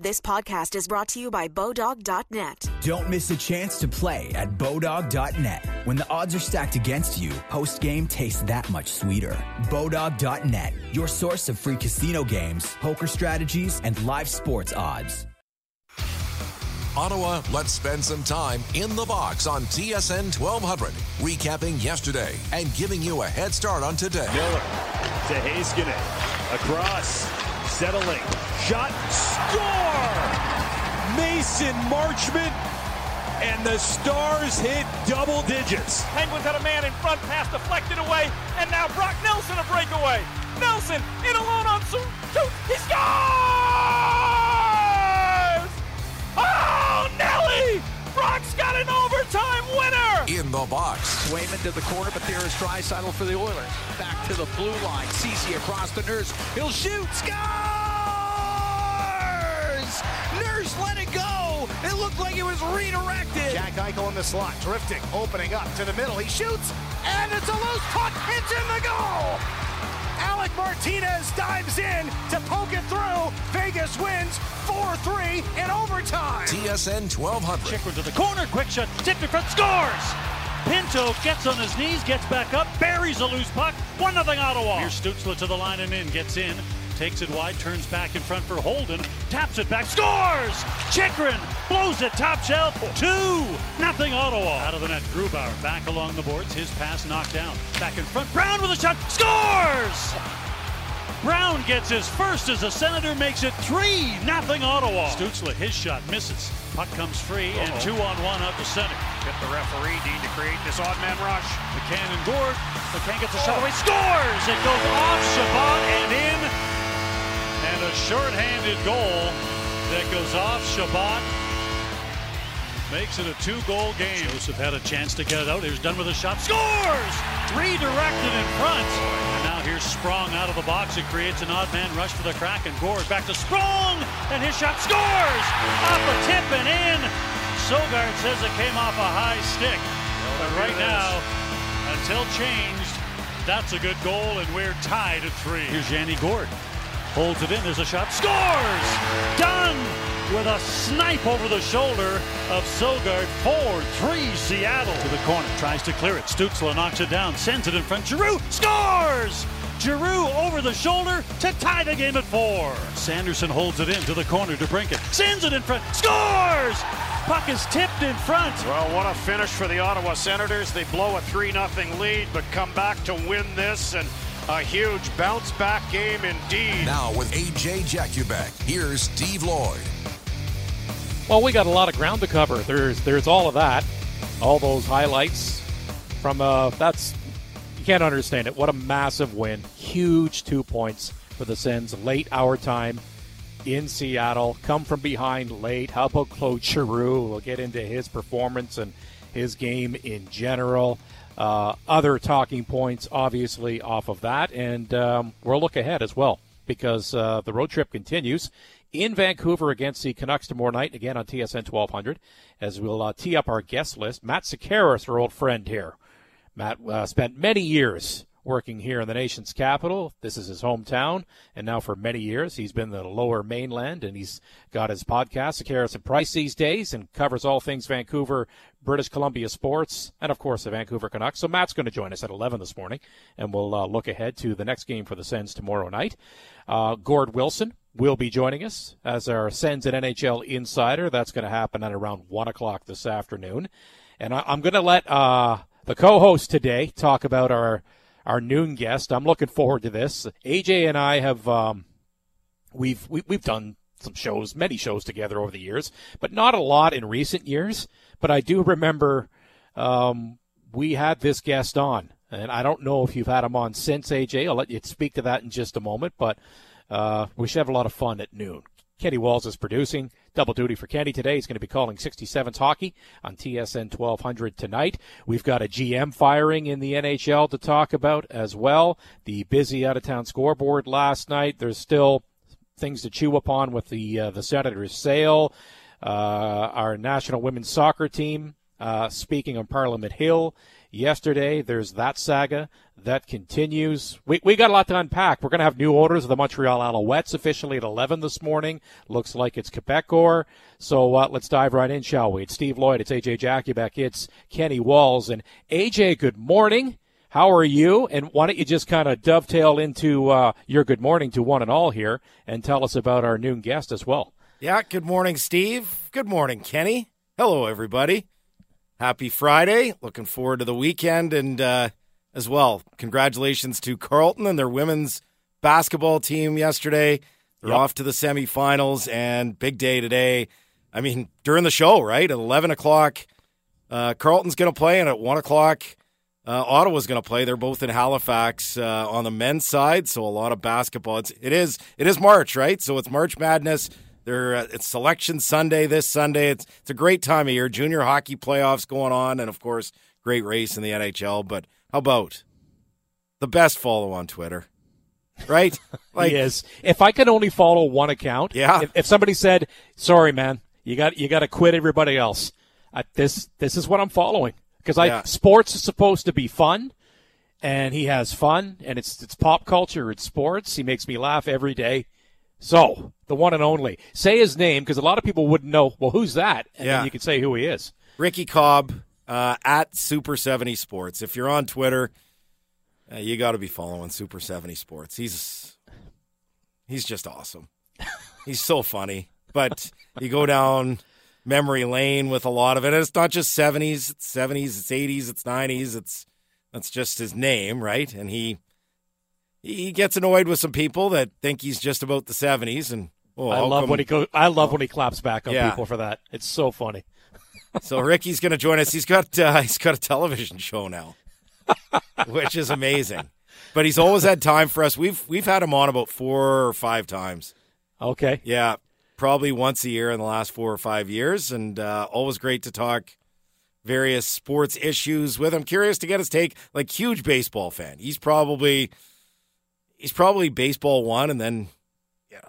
This podcast is brought to you by Bodog.net. Don't miss a chance to play at Bodog.net. When the odds are stacked against you, post game tastes that much sweeter. Bodog.net, your source of free casino games, poker strategies, and live sports odds. Ottawa, let's spend some time in the box on TSN 1200, recapping yesterday and giving you a head start on today. Miller to Heiskanen. Across. Settling. Shot. Score! Mason Marchment. And the Stars hit double digits. Penguins had a man in front, pass deflected away, and now Brock Nelson a breakaway. Nelson in alone on two. He scores! Overtime winner! In the box. Swayman to the corner, but there is Draisaitl for the Oilers. Back to the blue line. Ceci across the Nurse. He'll shoot. Scores! Nurse let it go. It looked like it was redirected. Jack Eichel in the slot, drifting, opening up to the middle. He shoots, and it's a loose puck. It's in the goal. Alec Martinez dives in to poke it through. Vegas wins 4-3 in overtime. TSN 1200. Chychrun to the corner, quick shot, tipped in front, scores! Pinto gets on his knees, gets back up, buries a loose puck. 1 0 Ottawa. Here's Stutzle to the line and in, gets in, takes it wide, turns back in front for Holden, taps it back, scores! Chychrun blows it top shelf, 2 nothing Ottawa. Out of the net, Grubauer back along the boards, his pass knocked down. Back in front, Brown with a shot, scores! Brown gets his first as the Senator makes it 3 nothing Ottawa. Stutzle, his shot misses. Puck comes free and two on one out the center. Get the referee, Dean, to create this odd man rush. McCann and Gourde. McCann gets a shot oh. away, scores! It goes off Chabot and in. And a short-handed goal that goes off Chabot. Makes it a two-goal game. Joseph had a chance to get it out. He was done with a shot. Scores! Redirected in front. And now here's Sprong out of the box. It creates an odd man rush for the Kraken. Gourde back to Sprong! And his shot scores! Off a tip and in. Sogaard says it came off a high stick. But right now, until changed, that's a good goal, and we're tied at three. Here's Yanni Gourde. Holds it in. There's a shot. Scores! Done! With a snipe over the shoulder of Sogaard. 4-3 Seattle. To the corner. Tries to clear it. Stutzle knocks it down. Sends it in front. Giroux scores! Giroux over the shoulder to tie the game at four. Sanderson holds it in to the corner to Brinket. Sends it in front. Scores! Puck is tipped in front. Well, what a finish for the Ottawa Senators. They blow a 3 0 lead, but come back to win this and a huge bounce back game indeed. Now with AJ Jakubek, here's Steve Lloyd. Well, we got a lot of ground to cover. There's there's all of that, all those highlights from uh that's you can't understand it. What a massive win. Huge 2 points for the Sens late hour time in Seattle. Come from behind late. How about Claude Giroux? We'll get into his performance and his game in general. Uh, other talking points, obviously, off of that, and um, we'll look ahead as well because uh, the road trip continues in Vancouver against the Canucks tomorrow night, again on TSN 1200, as we'll uh, tee up our guest list. Matt Sekeres, our old friend here. Matt uh, spent many years working here in the nation's capital. This is his hometown, and now for many years he's been the lower mainland, and he's got his podcast, Sekeres and Price, these days, and covers all things Vancouver, British Columbia sports, and of course the Vancouver Canucks. So Matt's going to join us at 11 this morning, and we'll uh, look ahead to the next game for the Sens tomorrow night. Uh, Gord Wilson will be joining us as our Sens and NHL insider. That's going to happen at around 1 o'clock this afternoon. And I, am going to let uh, the co-host today talk about our our noon guest. I'm looking forward to this. AJ and I have um, we've we, have we have done some shows, many shows together over the years, but not a lot in recent years. But I do remember um, we had this guest on, and I don't know if you've had him on since AJ. I'll let you speak to that in just a moment, but uh, we should have a lot of fun at noon. Kenny Walls is producing. Double duty for Kenny today. He's going to be calling 67's hockey on TSN 1200 tonight. We've got a GM firing in the NHL to talk about as well. The busy out of town scoreboard last night. There's still things to chew upon with the uh, the Senators' sale. Uh, our national women's soccer team, uh, speaking on Parliament Hill yesterday. There's that saga that continues. We, we got a lot to unpack. We're going to have new owners of the Montreal Alouettes officially at 11 this morning. Looks like it's Quebecor. So uh, let's dive right in, shall we? It's Steve Lloyd. It's AJ Jakubek. It's Kenny Walls. And AJ, good morning. How are you? And why don't you just kind of dovetail into uh, your good morning to one and all here and tell us about our noon guest as well. Yeah, good morning, Steve. Good morning, Kenny. Hello, everybody. Happy Friday. Looking forward to the weekend. And uh, as well, congratulations to Carleton and their women's basketball team yesterday. They're yep. off to the semifinals and big day today. I mean, during the show, right? At 11 o'clock, uh, Carleton's going to play, and at 1 o'clock, uh, Ottawa's going to play. They're both in Halifax uh, on the men's side, so a lot of basketball. It's, it is it is March, right? So it's March Madness. There, uh, it's Selection Sunday this Sunday. It's it's a great time of year. Junior hockey playoffs going on, and of course, great race in the NHL. But how about the best follow on Twitter? Right? Like, yes. If I could only follow one account, yeah. If, if somebody said, "Sorry, man, you got you got to quit everybody else," this this is what I'm following because yeah. sports is supposed to be fun, and he has fun, and it's it's pop culture, it's sports. He makes me laugh every day. So the one and only, say his name because a lot of people wouldn't know. Well, who's that? And yeah. you can say who he is. Ricky Cobb uh, at Super Seventy Sports. If you're on Twitter, uh, you got to be following Super Seventy Sports. He's he's just awesome. he's so funny. But you go down memory lane with a lot of it. And it's not just 70s, it's 70s, it's 80s, it's 90s. It's that's just his name, right? And he he gets annoyed with some people that think he's just about the 70s and oh, I love come, when he goes I love oh, when he claps back on yeah. people for that. It's so funny. so Ricky's going to join us. He's got uh, he's got a television show now. which is amazing. But he's always had time for us. We've we've had him on about 4 or 5 times. Okay. Yeah, probably once a year in the last four or five years, and uh, always great to talk various sports issues with him. Curious to get his take. Like huge baseball fan. He's probably he's probably baseball one, and then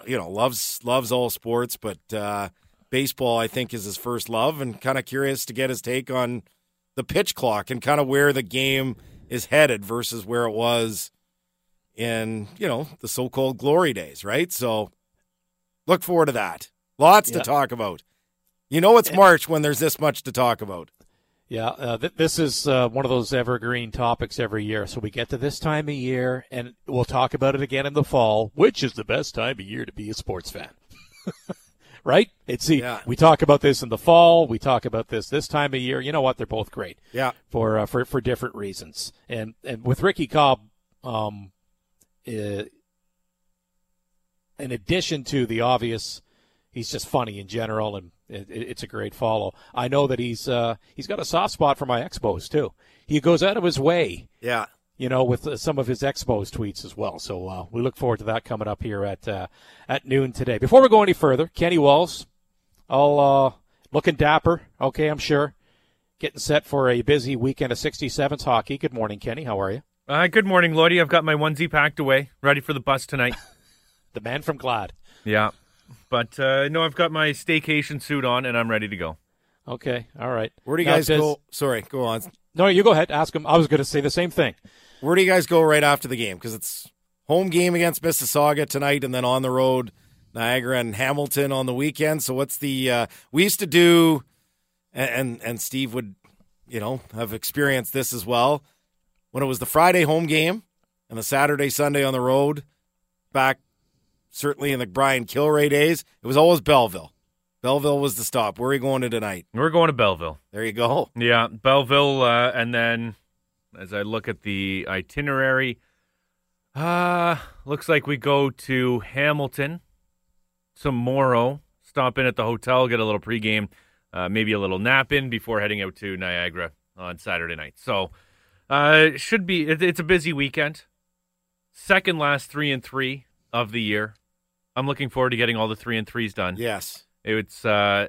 you know loves loves all sports, but uh, baseball I think is his first love, and kind of curious to get his take on the pitch clock and kind of where the game is headed versus where it was in you know the so-called glory days, right? So Look forward to that. Lots yeah. to talk about. You know it's March when there's this much to talk about. Yeah, uh, th- this is uh, one of those evergreen topics every year. So we get to this time of year, and we'll talk about it again in the fall, which is the best time of year to be a sports fan. right? It's the, yeah. we talk about this in the fall. We talk about this this time of year. You know what? They're both great. Yeah. For uh, for for different reasons. And and with Ricky Cobb, um, uh, in addition to the obvious, he's just funny in general, and it, it's a great follow. I know that he's uh, he's got a soft spot for my Expos too. He goes out of his way, yeah, you know, with uh, some of his Expos tweets as well. So uh, we look forward to that coming up here at uh, at noon today. Before we go any further, Kenny Walls, all uh, looking dapper. Okay, I'm sure. Getting set for a busy weekend of 67s hockey. Good morning, Kenny. How are you? Uh, good morning, Lodi. I've got my onesie packed away, ready for the bus tonight. the man from Glad. Yeah, but uh, no, I've got my staycation suit on and I'm ready to go. Okay, all right. Where do you now guys go? Sorry, go on. No, you go ahead. Ask him. I was going to say the same thing. Where do you guys go right after the game? Because it's home game against Mississauga tonight, and then on the road, Niagara and Hamilton on the weekend. So what's the? Uh, we used to do, and, and and Steve would, you know, have experienced this as well. When it was the Friday home game and the Saturday Sunday on the road, back certainly in the Brian Kilrea days, it was always Belleville. Belleville was the stop. Where are you going to tonight? We're going to Belleville. There you go. Yeah, Belleville, uh, and then as I look at the itinerary, uh, looks like we go to Hamilton tomorrow. Stop in at the hotel, get a little pregame, uh, maybe a little nap in before heading out to Niagara on Saturday night. So, uh, should be it, it's a busy weekend. Second last three and three of the year. I'm looking forward to getting all the three and threes done. Yes, it's. Uh,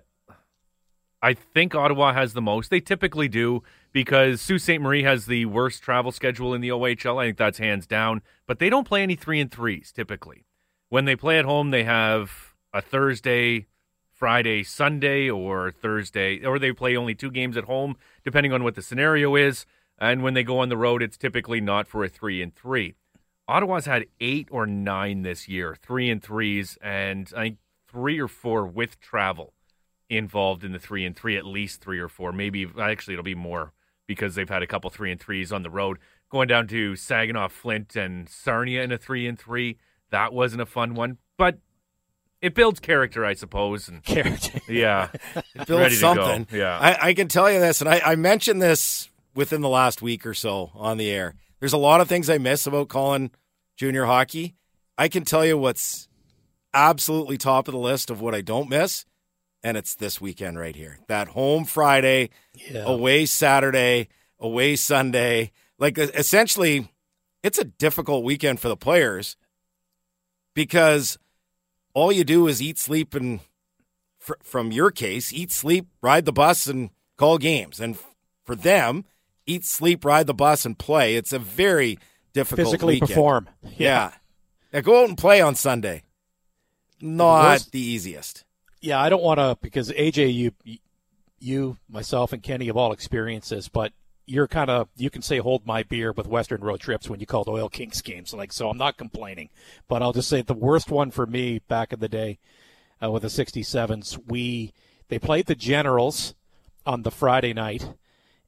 I think Ottawa has the most. They typically do because Sault Ste. Marie has the worst travel schedule in the OHL. I think that's hands down. But they don't play any three and threes typically. When they play at home, they have a Thursday, Friday, Sunday, or Thursday, or they play only two games at home, depending on what the scenario is. And when they go on the road, it's typically not for a three and three. Ottawa's had eight or nine this year, three and threes, and I think three or four with travel involved in the three and three, at least three or four. Maybe actually it'll be more because they've had a couple three and threes on the road. Going down to Saginaw, Flint, and Sarnia in a three and three. That wasn't a fun one, but it builds character, I suppose. And character, yeah, it builds something. Yeah, I, I, can tell you this, and I, I mentioned this within the last week or so on the air. There's a lot of things I miss about calling junior hockey. I can tell you what's absolutely top of the list of what I don't miss, and it's this weekend right here. That home Friday, yeah. away Saturday, away Sunday. Like essentially, it's a difficult weekend for the players because all you do is eat, sleep, and fr- from your case, eat, sleep, ride the bus, and call games. And f- for them, eat, sleep, ride the bus, and play. It's a very difficult physically weekend. perform. Yeah. yeah. yeah. Go out and play on Sunday. Not the easiest. Yeah, I don't want to because AJ, you, you, myself, and Kenny have all experienced this, but you're kind of you can say hold my beer with Western road trips when you called Oil Kings games. Like so, I'm not complaining, but I'll just say the worst one for me back in the day uh, with the 67s. We they played the Generals on the Friday night,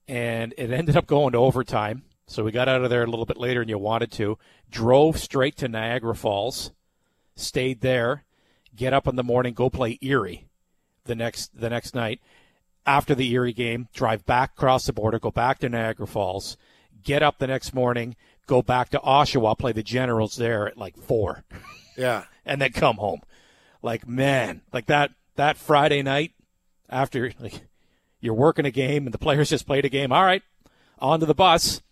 and it ended up going to overtime. So we got out of there a little bit later than you wanted to. Drove straight to Niagara Falls, stayed there, get up in the morning, go play Erie the next the next night after the Erie game, drive back across the border, go back to Niagara Falls, get up the next morning, go back to Oshawa, play the Generals there at like four. Yeah. and then come home. Like, man, like that that Friday night after like you're working a game and the players just played a game. All right, on to the bus.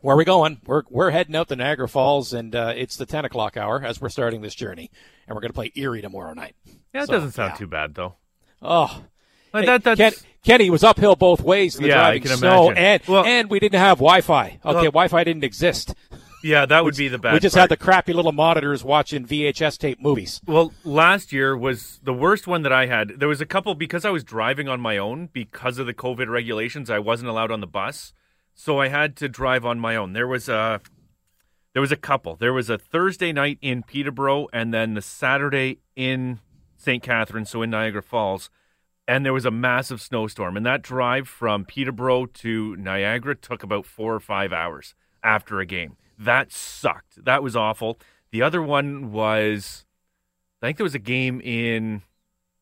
Where are we going? We're we're heading out to Niagara Falls, and uh, it's the ten o'clock hour as we're starting this journey, and we're going to play Erie tomorrow night. Yeah, it so, doesn't sound yeah. too bad though. Oh, Hey, that, that's... Ken, Kenny was uphill both ways in the yeah, driving snow, and well, and we didn't have Wi-Fi. Okay, well, Wi-Fi didn't exist. Yeah, that would be the best. We just part. had the crappy little monitors watching VHS tape movies. Well, last year was the worst one that I had. There was a couple because I was driving on my own because of the COVID regulations. I wasn't allowed on the bus, so I had to drive on my own. There was a there was a couple. There was a Thursday night in Peterborough, and then the Saturday in St. Catharines, so in Niagara Falls and there was a massive snowstorm. And that drive from Peterborough to Niagara took about four or five hours after a game. That sucked. That was awful. The other one was, I think there was a game in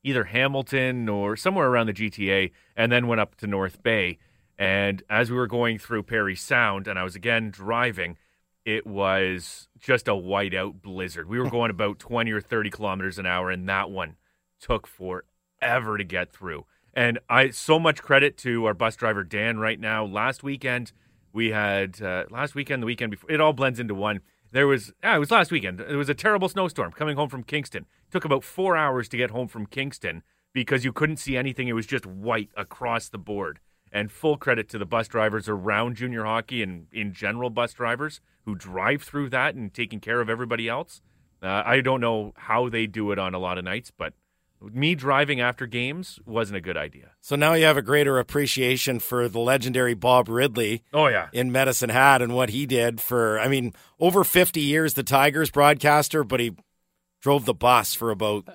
either Hamilton or somewhere around the GTA, and then went up to North Bay. And as we were going through Parry Sound, and I was again driving, it was just a whiteout blizzard. We were going about 20 or 30 kilometers an hour, and that one took forever to get through. And I so much credit to our bus driver Dan right now. Last weekend we had uh, last weekend, the weekend before, it all blends into one. There was ah, it was last weekend. It was a terrible snowstorm coming home from Kingston. It took about four hours to get home from Kingston because you couldn't see anything. It was just white across the board. And full credit to the bus drivers around junior hockey and in general bus drivers who drive through that and taking care of everybody else. Uh, I don't know how they do it on a lot of nights, but me driving after games wasn't a good idea. So now you have a greater appreciation for the legendary Bob Ridley. Oh yeah, in Medicine Hat and what he did for. I mean, over fifty years, the Tigers broadcaster, but he drove the bus for about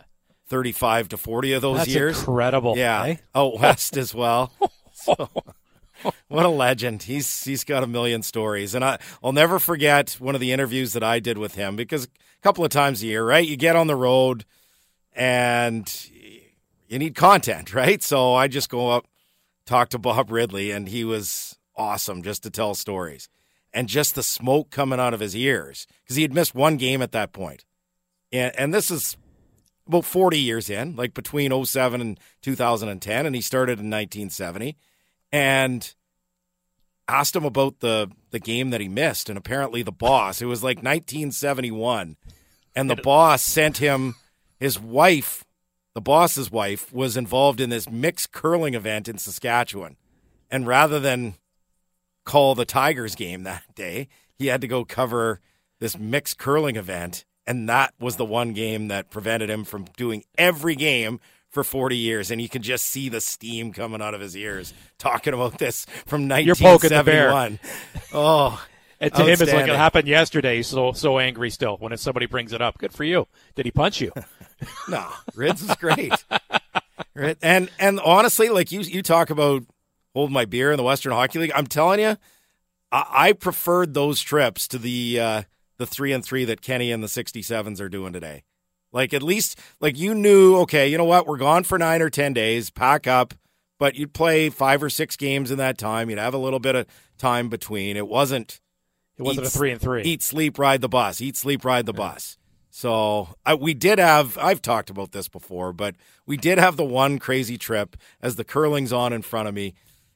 thirty-five to forty of those That's years. Incredible. Yeah, eh? out west as well. So, what a legend! He's he's got a million stories, and I I'll never forget one of the interviews that I did with him because a couple of times a year, right? You get on the road and you need content, right? So I just go up, talk to Bob Ridley, and he was awesome just to tell stories. And just the smoke coming out of his ears because he had missed one game at that point. And, and this is about 40 years in, like between 07 and 2010, and he started in 1970. And asked him about the, the game that he missed. And apparently, the boss, it was like 1971, and the boss sent him his wife, the boss's wife, was involved in this mixed curling event in Saskatchewan. And rather than call the Tigers game that day, he had to go cover this mixed curling event. And that was the one game that prevented him from doing every game for 40 years, and you can just see the steam coming out of his ears talking about this from You're poking the bear. 1971. Oh, And to him, it's like it happened yesterday. So so angry still when somebody brings it up. Good for you. Did he punch you? No, Rids is great. Rid- and and honestly, like you you talk about holding my beer in the Western Hockey League. I'm telling you, I, I preferred those trips to the uh, the three and three that Kenny and the 67s are doing today. Like at least like you knew, okay, you know what, we're gone for nine or ten days. Pack up, but you'd play five or six games in that time. You'd have a little bit of time between. It wasn't. It wasn't eat- a three and three. Eat, sleep, ride the bus. Eat, sleep, ride the bus. So I, we did have. I've talked about this before, but we did have the one crazy trip as the curling's on in front of me.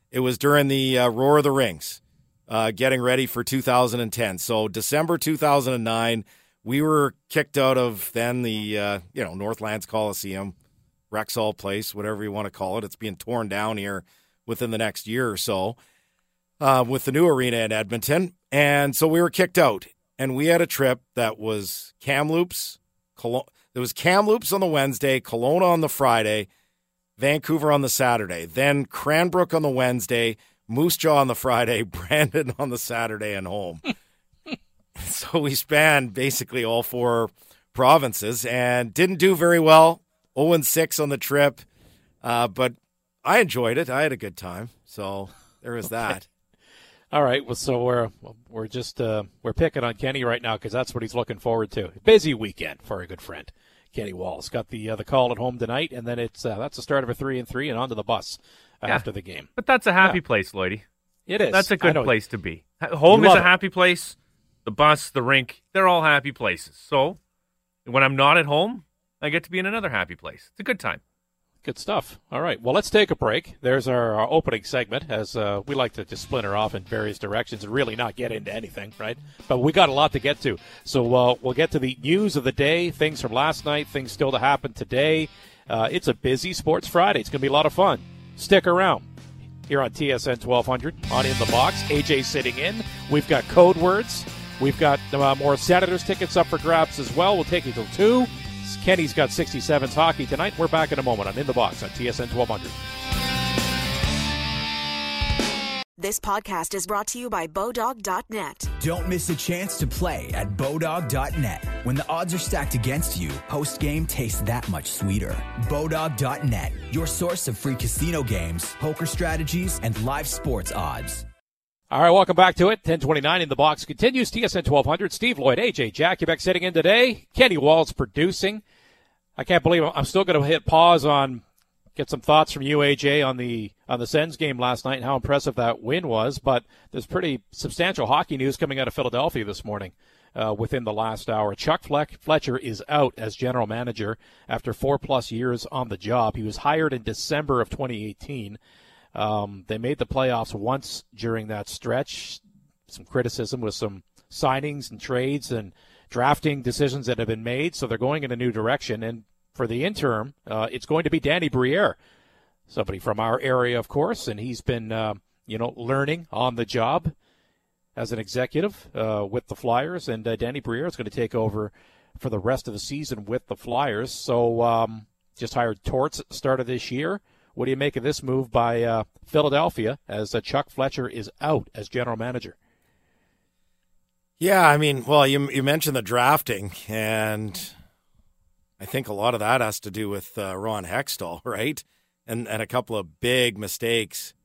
It was during the uh, Roar of the Rings, uh, getting ready for 2010. So December 2009, we were kicked out of then the uh, you know Northlands Coliseum, Rexall Place, whatever you want to call it. It's being torn down here within the next year or so uh, with the new arena in Edmonton. And so we were kicked out. And we had a trip that was Kamloops, Cologne. There was Kamloops on the Wednesday, Kelowna on the Friday, Vancouver on the Saturday, then Cranbrook on the Wednesday, Moose Jaw on the Friday, Brandon on the Saturday, and home. so we spanned basically all four provinces and didn't do very well. 0 and 6 on the trip. Uh, but I enjoyed it. I had a good time. So there was that. All right. Well, so we're we're just uh, we're picking on Kenny right now because that's what he's looking forward to. Busy weekend for a good friend, Kenny Walls. Got the uh, the call at home tonight, and then it's uh, that's the start of a three and three, and onto the bus Yeah. after the game. But that's a happy Yeah. place, Lloydie. It is. That's a good place to be. Home is a it. happy place. The bus, the rink, they're all happy places. So when I'm not at home, I get to be in another happy place. It's a good time. Good stuff. All right. Well, let's take a break. There's our, our opening segment, as uh, we like to just splinter off in various directions and really not get into anything, right? But we got a lot to get to. So uh, we'll get to the news of the day, things from last night, things still to happen today. Uh, it's a busy Sports Friday. It's going to be a lot of fun. Stick around. Here on TSN 1200 on In the Box. AJ sitting in. We've got code words. We've got uh, more Senators tickets up for grabs as well. We'll take you till 2. Kenny's got 67's hockey tonight. We're back in a moment on In the Box on TSN 1200. This podcast is brought to you by Bodog.net. Don't miss a chance to play at Bodog.net. When the odds are stacked against you, post game tastes that much sweeter. Bodog.net, your source of free casino games, poker strategies, and live sports odds. All right, welcome back to it. 1029 in the box continues. TSN 1200. Steve Lloyd, AJ Jakubek sitting in today. Kenny Walls producing. I can't believe I'm still going to hit pause on get some thoughts from you, AJ, on the on the Sens game last night and how impressive that win was. But there's pretty substantial hockey news coming out of Philadelphia this morning. Uh, within the last hour, Chuck Fleck, Fletcher is out as general manager after four plus years on the job. He was hired in December of 2018. Um, they made the playoffs once during that stretch. Some criticism with some signings and trades and drafting decisions that have been made. So they're going in a new direction. And for the interim, uh, it's going to be Danny Briere, somebody from our area, of course, and he's been, uh, you know, learning on the job as an executive uh, with the Flyers. And uh, Danny Briere is going to take over for the rest of the season with the Flyers. So um, just hired Torts at the start of this year. What do you make of this move by uh, Philadelphia as uh, Chuck Fletcher is out as general manager? Yeah, I mean, well, you you mentioned the drafting, and I think a lot of that has to do with uh, Ron Hextall, right? And and a couple of big mistakes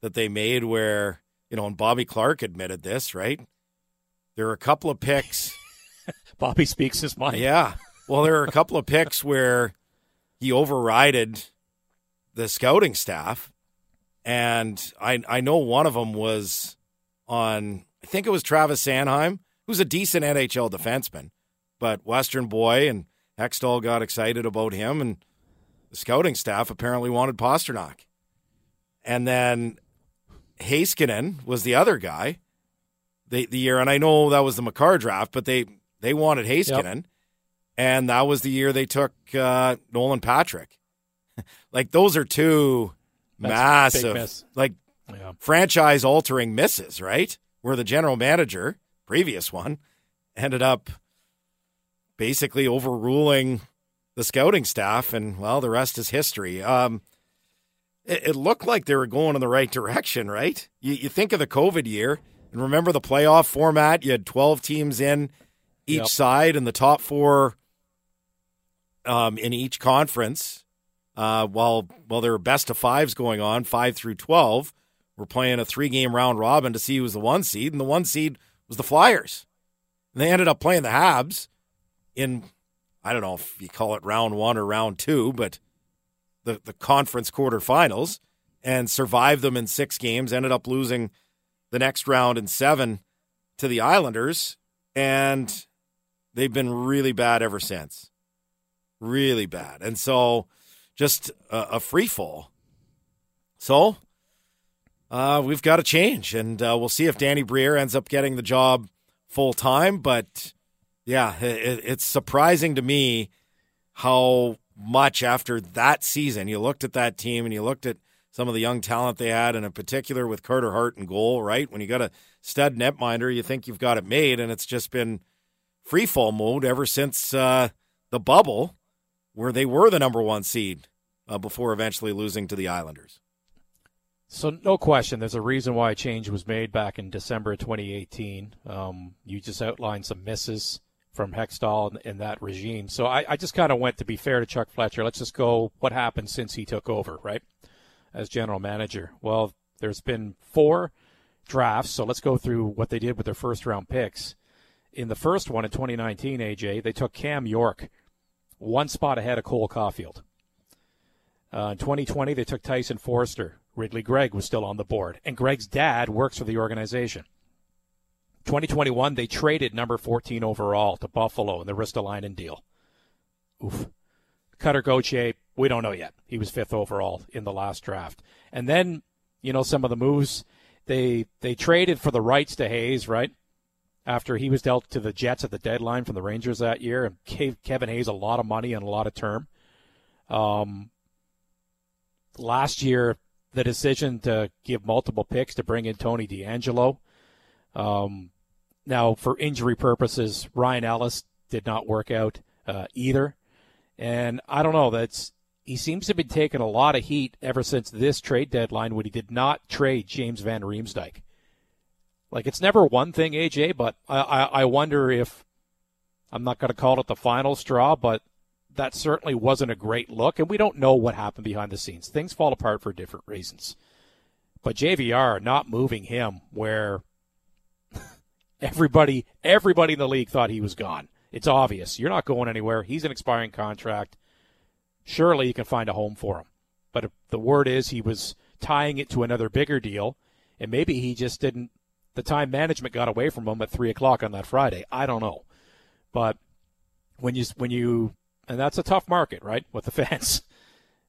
that they made, where you know, and Bobby Clarke admitted this, right? There were a couple of picks. Bobby speaks his mind. Yeah, well, there were a couple of picks where he overrided the scouting staff, and I I know one of them was on. I think it was Travis Sanheim, who's a decent NHL defenseman, but Western boy, and Hextall got excited about him, and the scouting staff apparently wanted Pastrnak. And then Heiskanen was the other guy the, the year, and I know that was the McCarr draft, but they, they wanted Heiskanen, and that was the year they took uh, Nolan Patrick. Like, those are two That's massive, like, Yeah. franchise altering misses, right? Where the general manager, previous one, ended up basically overruling the scouting staff, and well, the rest is history. Um, it, it, looked like they were going in the right direction, right? You, you, think of the COVID year, and remember the playoff format. You had twelve teams in each yep. side, and the top four um, in each conference. Uh, while while there were best of fives going on, five through twelve, we're playing a three game round robin to see who was the one seed, and the one seed was the Flyers. And they ended up playing the Habs in I don't know if you call it round one or round two, but the the conference quarterfinals and survived them in six games. Ended up losing the next round in seven to the Islanders, and they've been really bad ever since. Really bad, and so just a, a free fall. So uh, we've got to change, and uh, we'll see if Danny Briere ends up getting the job full time. But yeah, it, it's surprising to me how much after that season you looked at that team and you looked at some of the young talent they had, and in particular with Carter Hart and goal. Right when you got a stud netminder, you think you've got it made, and it's just been free fall mode ever since uh, the bubble, where they were the number one seed uh, before eventually losing to the Islanders. So no question, there's a reason why a change was made back in December 2018. Um, you just outlined some misses from Hextall in, in that regime. So I, I just kind of went to be fair to Chuck Fletcher. Let's just go what happened since he took over, right, as general manager. Well, there's been four drafts, so let's go through what they did with their first round picks. In the first one in 2019, AJ, they took Cam York, one spot ahead of Cole Caufield. Uh, in 2020, they took Tyson Foerster. Ridly Greig was still on the board, and Greig's dad works for the organization. 2021, they traded number 14 overall to Buffalo in the Ristolainen deal. Oof. Cutter Gauthier, we don't know yet. He was fifth overall in the last draft. And then, you know, some of the moves they they traded for the rights to Hayes, right? After he was dealt to the Jets at the deadline from the Rangers that year, and gave Kevin Hayes a lot of money and a lot of term. Um, last year, the decision to give multiple picks to bring in Tony DeAngelo. Um, now, for injury purposes, Ryan Ellis did not work out uh, either, and I don't know. That's he seems to have been taking a lot of heat ever since this trade deadline when he did not trade James Van Riemsdyk. Like it's never one thing, AJ, but I, I, I wonder if I'm not going to call it the final straw, but that certainly wasn't a great look, and we don't know what happened behind the scenes. Things fall apart for different reasons. But JVR not moving him where everybody everybody in the league thought he was gone. It's obvious. You're not going anywhere. He's an expiring contract. Surely you can find a home for him. But the word is he was tying it to another bigger deal, and maybe he just didn't. The time management got away from him at three o'clock on that Friday. I don't know, but when you when you and that's a tough market, right, with the fans.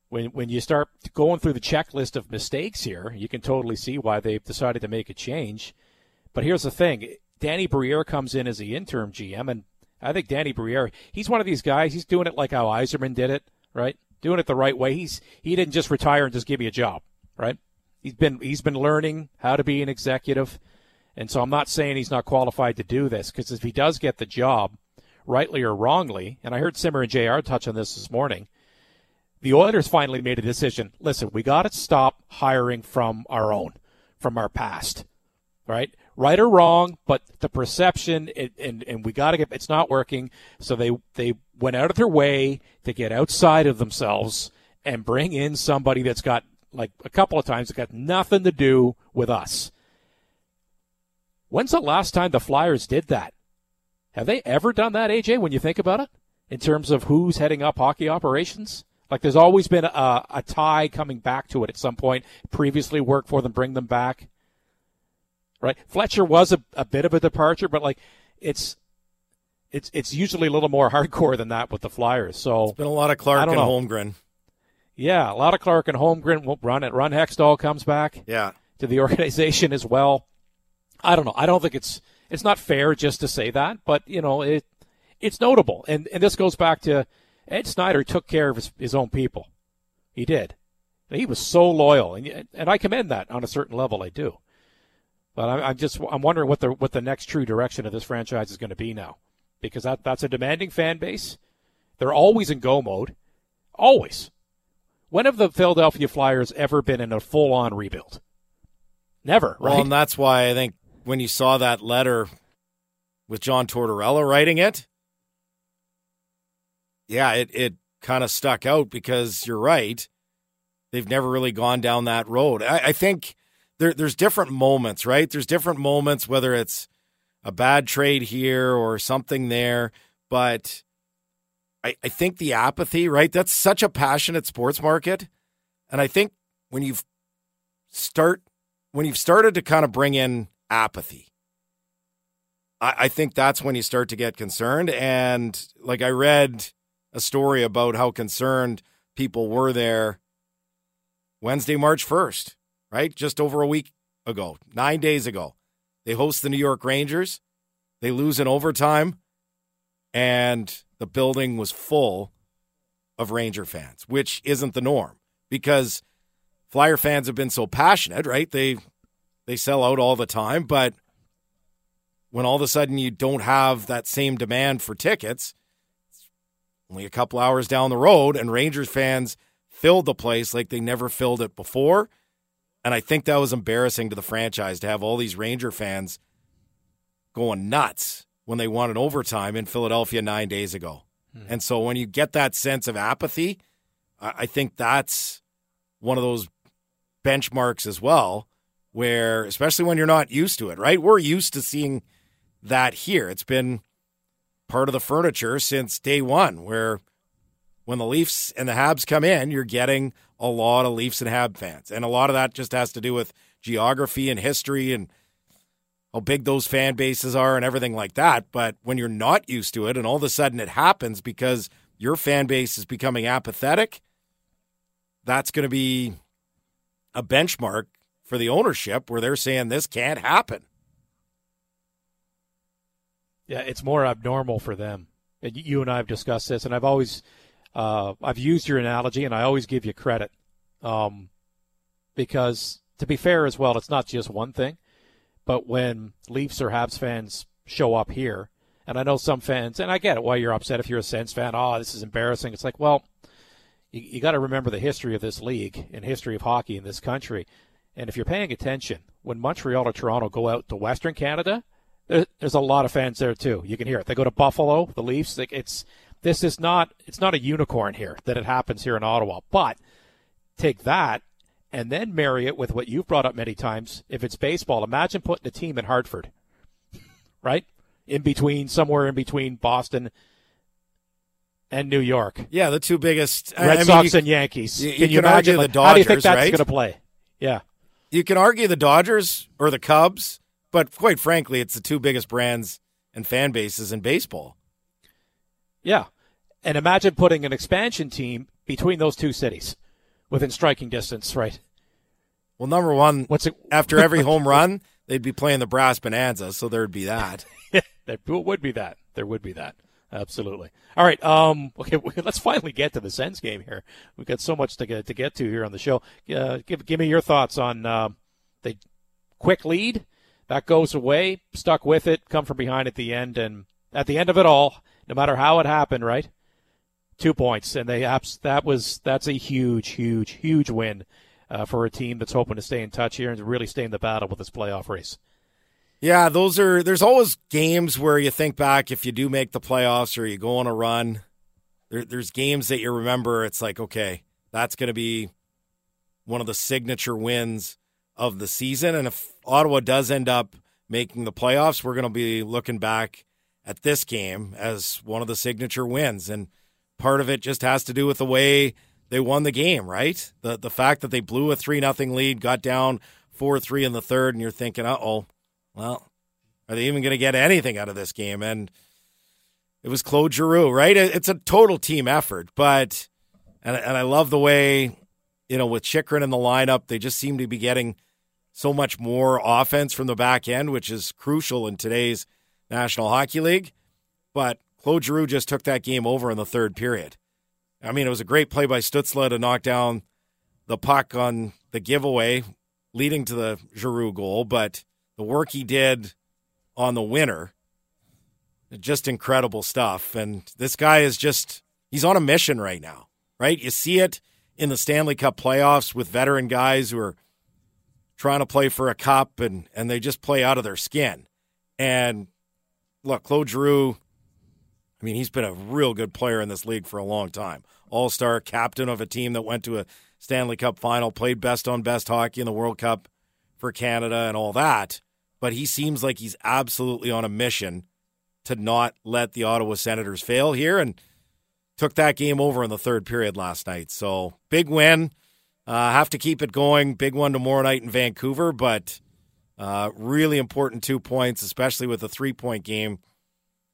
When when you start going through the checklist of mistakes here, you can totally see why they've decided to make a change. But here's the thing: Danny Briere comes in as the interim GM, and I think Danny Briere, he's one of these guys. He's doing it like how Yzerman did it, right? Doing it the right way. He's he didn't just retire and just give me a job, right? He's been he's been learning how to be an executive, and so I'm not saying he's not qualified to do this because if he does get the job, rightly or wrongly, and I heard Simmer and JR touch on this this morning, the Oilers finally made a decision. Listen, we got to stop hiring from our own, from our past, right? Right or wrong, but the perception, it, and and we got to get it's not working. So they they went out of their way to get outside of themselves and bring in somebody that's got like a couple of times got nothing to do with us. When's the last time the Flyers did that? Have they ever done that, AJ, when you think about it, in terms of who's heading up hockey operations? Like there's always been a, a tie coming back to it at some point. Previously worked for them, bring them back. Right? Fletcher was a, a bit of a departure, but like it's it's it's usually a little more hardcore than that with the Flyers. So it's been a lot of Clarke and know. Holmgren. Yeah, a lot of Clarke and Holmgren. Will run it. Ron Hextall comes back. Yeah, to the organization as well. I don't know. I don't think it's it's not fair just to say that, but you know it it's notable, and and this goes back to Ed Snider took care of his, his own people. He did. He was so loyal, and and I commend that on a certain level. I do. But I'm, I'm just I'm wondering what the what the next true direction of this franchise is going to be now, because that that's a demanding fan base, They're always in go mode. Always. When have the Philadelphia Flyers ever been in a full on rebuild? Never, right? Well, and that's why I think when you saw that letter with John Tortorella writing it, yeah, it, it kind of stuck out because you're right. They've never really gone down that road. I, I think there, there's different moments, right? There's different moments, whether it's a bad trade here or something there. But I, I think the apathy, right? That's such a passionate sports market. And I think when you've start when you've started to kind of bring in apathy, I, I think that's when you start to get concerned. And like I read a story about how concerned people were there Wednesday, March 1st, right? Just over a week ago, nine days ago. They host the New York Rangers. They lose in overtime, and the building was full of Ranger fans, which isn't the norm because Flyer fans have been so passionate, right? They they sell out all the time, but when all of a sudden you don't have that same demand for tickets, only a couple hours down the road, and Rangers fans filled the place like they never filled it before. And I think that was embarrassing to the franchise to have all these Ranger fans going nuts when they won an overtime in Philadelphia nine days ago. Hmm. And so when you get that sense of apathy, I think that's one of those benchmarks as well, where, especially when you're not used to it, right? We're used to seeing that here. It's been part of the furniture since day one, where when the Leafs and the Habs come in, you're getting a lot of Leafs and Hab fans. And a lot of that just has to do with geography and history and how big those fan bases are and everything like that. But when you're not used to it and all of a sudden it happens because your fan base is becoming apathetic, that's going to be a benchmark for the ownership where they're saying this can't happen. Yeah, it's more abnormal for them. You and I have discussed this, and I've always uh, I've used your analogy, and I always give you credit um, because, to be fair as well, it's not just one thing. But when Leafs or Habs fans show up here, and I know some fans, and I get it why you're upset if you're a Sens fan. Oh, this is embarrassing. It's like, well, you, you got to remember the history of this league and history of hockey in this country. And if you're paying attention, when Montreal or Toronto go out to Western Canada, there's a lot of fans there too. You can hear it. They go to Buffalo, the Leafs. It's this is not it's not a unicorn here that it happens here in Ottawa. But take that and then marry it with what you've brought up many times. If it's baseball, imagine putting a team in Hartford, right? In between, somewhere in between Boston and New York. Yeah, the two biggest Red I mean, Sox you, and Yankees. You, can you, you, can imagine argue like, the Dodgers, how do you think that's right? going to play? Yeah. You can argue the Dodgers or the Cubs, but quite frankly, it's the two biggest brands and fan bases in baseball. Yeah. And imagine putting an expansion team between those two cities within striking distance, right? Well, number one, What's it? after every home run, they'd be playing the Brass Bonanza, so there'd be that. there would be that. There would be that. Absolutely. All right. Um. Okay. Let's finally get to the Sens game here. We've got so much to get to get to here on the show. Uh, give give me your thoughts on uh, the quick lead that goes away. Stuck with it. Come from behind at the end, and at the end of it all, no matter how it happened, right? Two points, and they that was that's a huge, huge, huge win uh, for a team that's hoping to stay in touch here and really stay in the battle with this playoff race. Yeah, those are. There's always games where you think back if you do make the playoffs or you go on a run. There, there's games that you remember. It's like okay, that's going to be one of the signature wins of the season. And if Ottawa does end up making the playoffs, we're going to be looking back at this game as one of the signature wins. And part of it just has to do with the way they won the game, right? The the fact that they blew a three nothing lead, got down four three in the third, and you're thinking, uh oh, well, are they even going to get anything out of this game? And it was Claude Giroux, right? It's a total team effort, but and and I love the way you know with Chychrun in the lineup, they just seem to be getting so much more offense from the back end, which is crucial in today's National Hockey League. But Claude Giroux just took that game over in the third period. I mean, it was a great play by Stützle to knock down the puck on the giveaway, leading to the Giroux goal, but the work he did on the winner, just incredible stuff. And this guy is just, he's on a mission right now, right? You see it in the Stanley Cup playoffs with veteran guys who are trying to play for a cup and and they just play out of their skin. And look, Claude Giroux, I mean, he's been a real good player in this league for a long time. All star, captain of a team that went to a Stanley Cup final, played best on best hockey in the World Cup for Canada and all that. But he seems like he's absolutely on a mission to not let the Ottawa Senators fail here and took that game over in the third period last night. So big win. Uh, have to keep it going. Big one tomorrow night in Vancouver, but uh, really important two points, especially with a three point game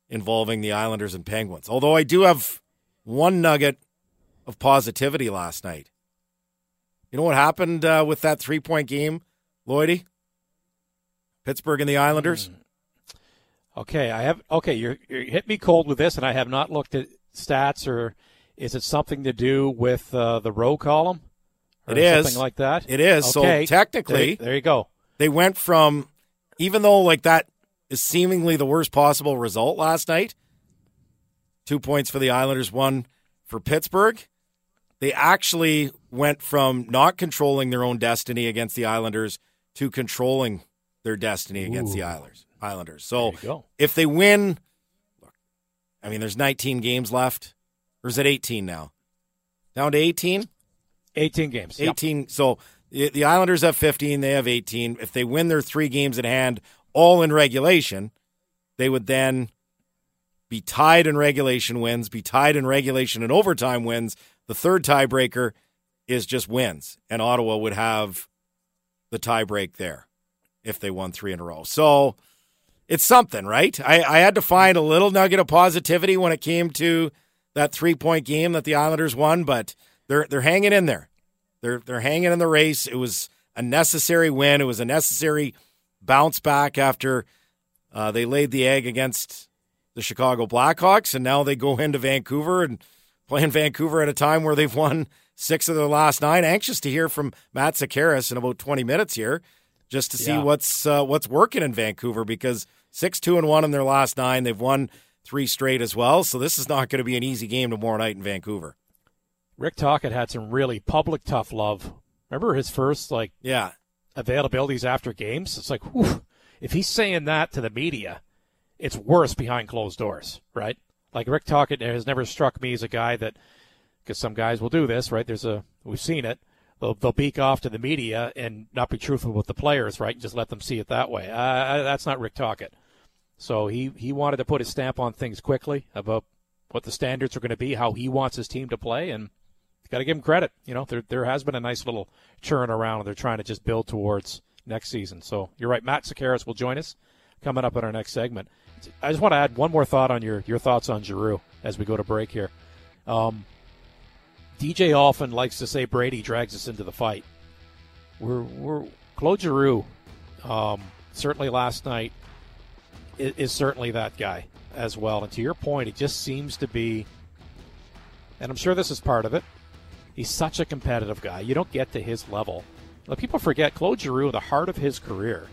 involving the Islanders and Penguins. Although I do have one nugget of positivity last night. You know what happened uh, with that three point game, Lloydie? Pittsburgh and the Islanders. Mm. Okay, I have. Okay, you're, you hit me cold with this, and I have not looked at stats, or is it something to do with uh, the row column? It is something like that. It is. Okay. So technically, there, there you go. They went from, even though like that is seemingly the worst possible result last night. Two points for the Islanders, one for Pittsburgh. They actually went from not controlling their own destiny against the Islanders to controlling their destiny against Ooh. the Islanders. Islanders. So if they win, look, I mean, there's 19 games left, or is it 18 now? Down to 18. 18 games. 18. Yep. So the Islanders have 15. They have 18. If they win their three games at hand, all in regulation, they would then be tied in regulation wins, be tied in regulation and overtime wins. The third tiebreaker is just wins, and Ottawa would have the tiebreak there if they won three in a row. So it's something, right? I, I had to find a little nugget of positivity when it came to that three point game that the Islanders won, but they're they're hanging in there. They're they're hanging in the race. It was a necessary win. It was a necessary bounce back after uh, they laid the egg against the Chicago Blackhawks, and now they go into Vancouver and play in Vancouver at a time where they've won six of their last nine. Anxious to hear from Matt Sekeres in about twenty minutes here, just to see yeah. what's uh, what's working in Vancouver because six two and one in their last nine. They've won three straight as well, so this is not going to be an easy game tomorrow night in Vancouver. Rick Tocchet had some really public tough love. Remember his first like yeah availabilities after games. It's like, whew, if he's saying that to the media, it's worse behind closed doors, right? Like Rick Tocchet has never struck me as a guy that, because some guys will do this, right? There's a we've seen it. They'll, they'll beak off to the media and not be truthful with the players, right? Just let them see it that way. Uh, that's not Rick Tocchet. So he he wanted to put his stamp on things quickly about what the standards are going to be, how he wants his team to play, and got to give him credit. You know, there there has been a nice little churn around, and they're trying to just build towards next season. So you're right. Matt Sekeres will join us coming up in our next segment. I just want to add one more thought on your your thoughts on Giroux as we go to break here. Um, DJ often likes to say Brady drags us into the fight. We're we're Claude Giroux, um, certainly last night is, is certainly that guy as well. And to your point, it just seems to be, and I'm sure this is part of it. He's such a competitive guy. You don't get to his level. Now, people forget Claude Giroux, the heart of his career.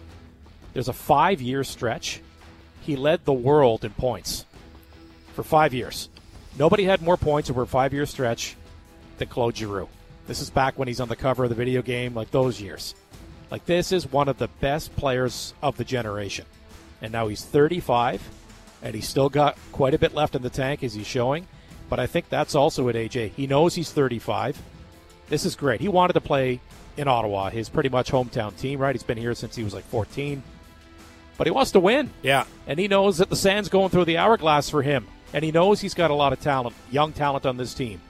There's a five year stretch. He led the world in points for five years. Nobody had more points over a five year stretch than Claude Giroux. This is back when he's on the cover of the video game, like those years. Like, this is one of the best players of the generation. And now he's 35, and he's still got quite a bit left in the tank as he's showing. But I think that's also at AJ. He knows he's 35. This is great. He wanted to play in Ottawa, his pretty much hometown team, right? He's been here since he was like 14. But he wants to win. Yeah. And he knows that the sand's going through the hourglass for him. And he knows he's got a lot of talent, young talent on this team.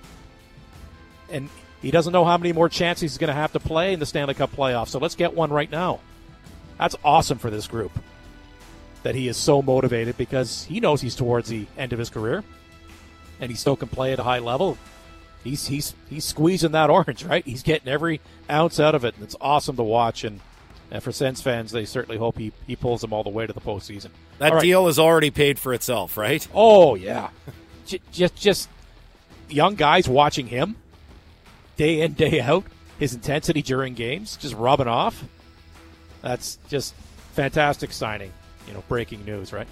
And he doesn't know how many more chances he's going to have to play in the Stanley Cup playoffs. So let's get one right now. That's awesome for this group that he is so motivated because he knows he's towards the end of his career and he still can play at a high level. He's he's he's squeezing that orange, right? He's getting every ounce out of it, and it's awesome to watch. And, and for Sens fans, they certainly hope he, he pulls them all the way to the postseason. That right. deal is already paid for itself, right? Oh yeah, just just young guys watching him day in day out, his intensity during games, just rubbing off. That's just fantastic signing. You know, breaking news, right?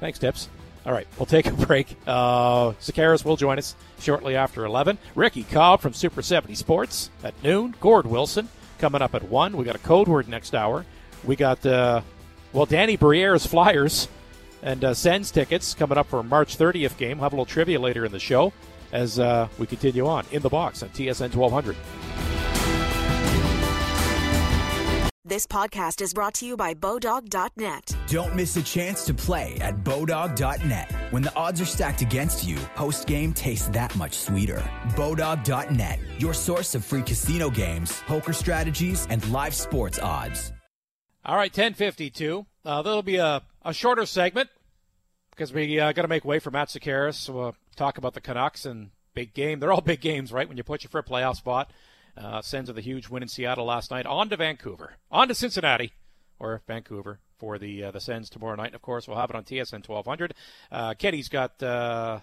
Thanks, Tips. All right, we'll take a break. Uh, Sekeres will join us shortly after 11. Ricky Cobb from Super 70 Sports at noon. Gord Wilson coming up at 1. We got a code word next hour. We got, uh, well, Danny Briere's Flyers and uh, Sens tickets coming up for March 30th game. We'll have a little trivia later in the show as uh, we continue on in the box on TSN 1200. This podcast is brought to you by Bodog.net. Don't miss a chance to play at Bodog.net. When the odds are stacked against you, post game tastes that much sweeter. Bodog.net, your source of free casino games, poker strategies, and live sports odds. All right, 1052. Uh, that'll be a, a shorter segment because we uh, got to make way for Matt Sekeres. We'll talk about the Canucks and big game. They're all big games, right? When you put you for a playoff spot. Uh, Sens with a huge win in Seattle last night. On to Vancouver. On to Cincinnati or Vancouver for the uh, the Sens tomorrow night. Of course, we'll have it on TSN 1200. Uh, Kenny's got uh,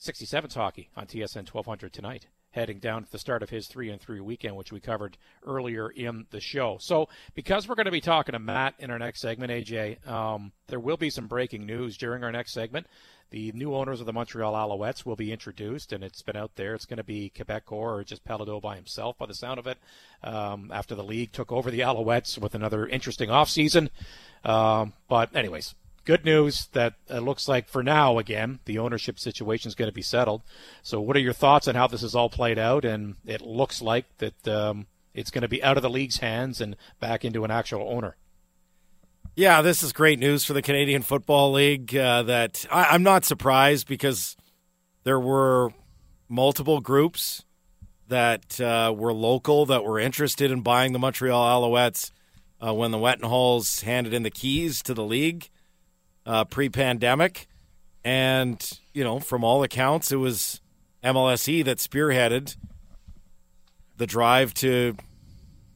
67s hockey on TSN 1200 tonight, heading down to the start of his three and three weekend, which we covered earlier in the show. So, because we're going to be talking to Matt in our next segment, AJ, um, there will be some breaking news during our next segment. The new owners of the Montreal Alouettes will be introduced, and it's been out there. It's going to be Quebec or just Péladeau by himself, by the sound of it, um, after the league took over the Alouettes with another interesting offseason. Um, but, anyways, good news that it looks like for now, again, the ownership situation is going to be settled. So, what are your thoughts on how this is all played out? And it looks like that um, it's going to be out of the league's hands and back into an actual owner. Yeah, this is great news for the Canadian Football League. Uh, that I, am not surprised because there were multiple groups that uh, were local that were interested in buying the Montreal Alouettes uh, when the Wettenhall handed in the keys to the league uh, pre-pandemic, and you know, from all accounts, it was MLSE that spearheaded the drive to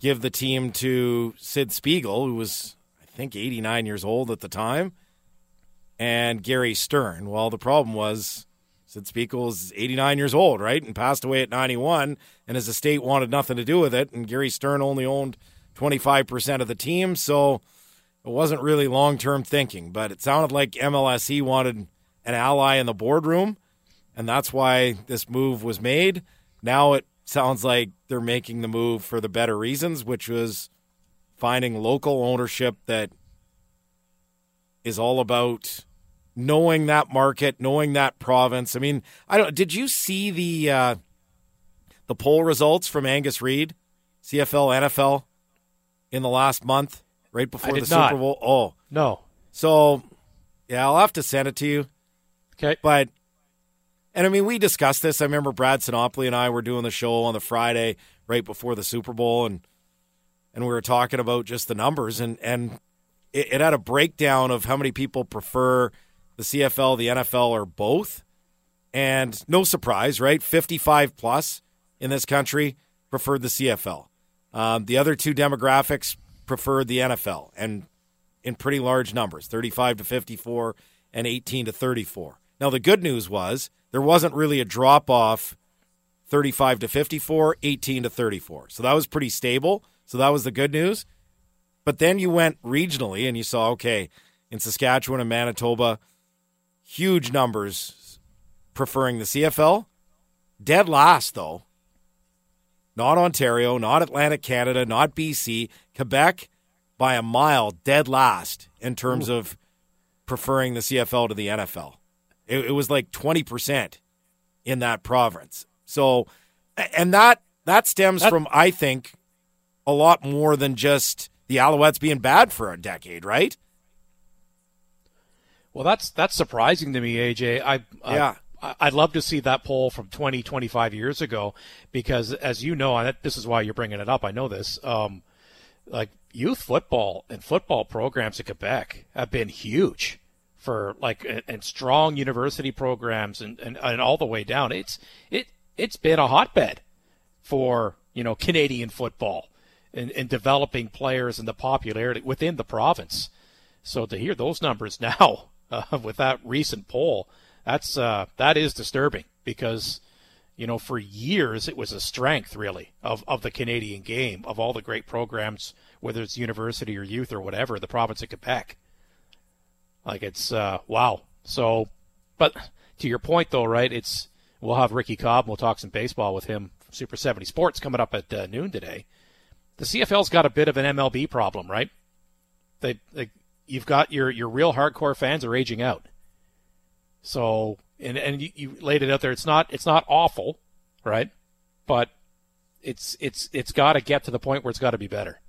give the team to Sid Spiegel, who was I think 89 years old at the time, and Gary Stern. Well, the problem was Sid Spiegel was 89 years old, right, and passed away at 91, and his estate wanted nothing to do with it, and Gary Stern only owned 25% of the team, so it wasn't really long-term thinking. But it sounded like MLSE wanted an ally in the boardroom, and that's why this move was made. Now it sounds like they're making the move for the better reasons, which was finding local ownership that is all about knowing that market, knowing that province. I mean, I don't. Did you see the uh, the poll results from Angus Reid, CFL, NFL, in the last month, right before the Super Bowl? Oh no. So, yeah, I'll have to send it to you. Okay, but. And I mean, we discussed this. I remember Brad Sinopoli and I were doing the show on the Friday right before the Super Bowl, and and we were talking about just the numbers, and and it, it had a breakdown of how many people prefer the CFL, the NFL, or both. And no surprise, right? 55 plus in this country preferred the CFL. Um, the other two demographics preferred the NFL, and in pretty large numbers 35 to 54 and 18 to 34. Now, the good news was there wasn't really a drop off 35 to 54, 18 to 34. So that was pretty stable. So that was the good news. But then you went regionally and you saw, okay, in Saskatchewan and Manitoba, huge numbers preferring the CFL. Dead last, though. Not Ontario, not Atlantic Canada, not BC. Quebec, by a mile, dead last in terms Ooh. of preferring the CFL to the NFL. It, it was like 20% in that province. So, and that that stems that, from, I think, a lot more than just the Alouettes being bad for a decade, right? Well, that's that's surprising to me, AJ. I, yeah. I'd love to see that poll from 20, 25 years ago because, as you know, and this is why you're bringing it up. I know this. Um, like youth football and football programs in Quebec have been huge for like and strong university programs and, and, and all the way down. It's it it's been a hotbed for you know Canadian football and, in developing players and the popularity within the province. So to hear those numbers now uh, with that recent poll, that's uh, that is disturbing because you know for years it was a strength really of, of the Canadian game of all the great programs, whether it's university or youth or whatever, the province of Quebec. Like it's uh, wow. So, but to your point though, right? It's we'll have Ricky Cobb. We'll talk some baseball with him Super 70 Sports coming up at uh, noon today. The CFL's got a bit of an MLB problem, right? They, they you've got your your real hardcore fans are aging out. So and and you, you laid it out there. It's not it's not awful, right? But it's it's it's got to get to the point where it's got to be better.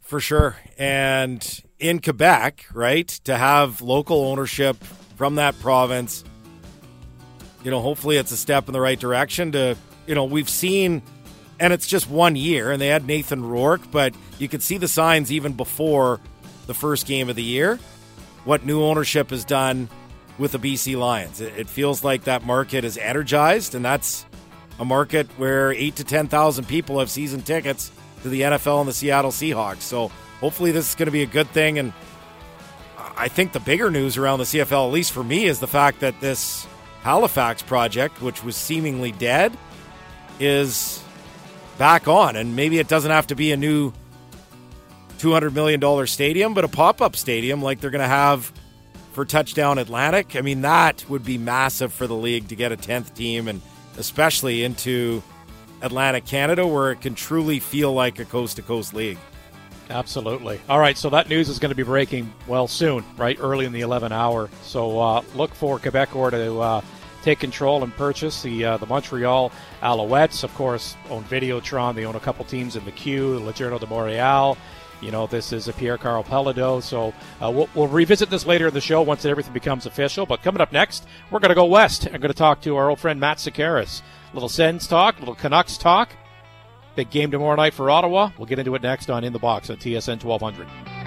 For sure. And in Quebec, right, to have local ownership from that province, you know, hopefully it's a step in the right direction to, you know, we've seen and it's just one year and they had Nathan Rourke, but you could see the signs even before the first game of the year what new ownership has done with the BC Lions. It, feels like that market is energized, and that's a market where eight to 10,000 people have season tickets to the NFL and the Seattle Seahawks. So hopefully this is going to be a good thing. And I think the bigger news around the CFL, at least for me, is the fact that this Halifax project, which was seemingly dead, is back on. And maybe it doesn't have to be a new $200 million stadium, but a pop up stadium like they're going to have for Touchdown Atlantic. I mean, that would be massive for the league to get a 10th team and especially into Atlantic Canada where it can truly feel like a coast to coast league. Absolutely. All right, so that news is going to be breaking, well, soon, right? Early in the 11 hour. So uh, look for Quebecor to uh, take control and purchase the uh, the Montreal Alouettes. Of course, own Videotron. They own a couple teams in the queue, the Journal de Montréal. You know, this is a Pierre Karl Péladeau. So uh, we'll, we'll, revisit this later in the show once everything becomes official. But coming up next, we're going to go west. I'm going to talk to our old friend Matt Sekeres. Little Sens talk, little Canucks talk. Big game tomorrow night for Ottawa. We'll get into it next on In the Box on TSN 1200.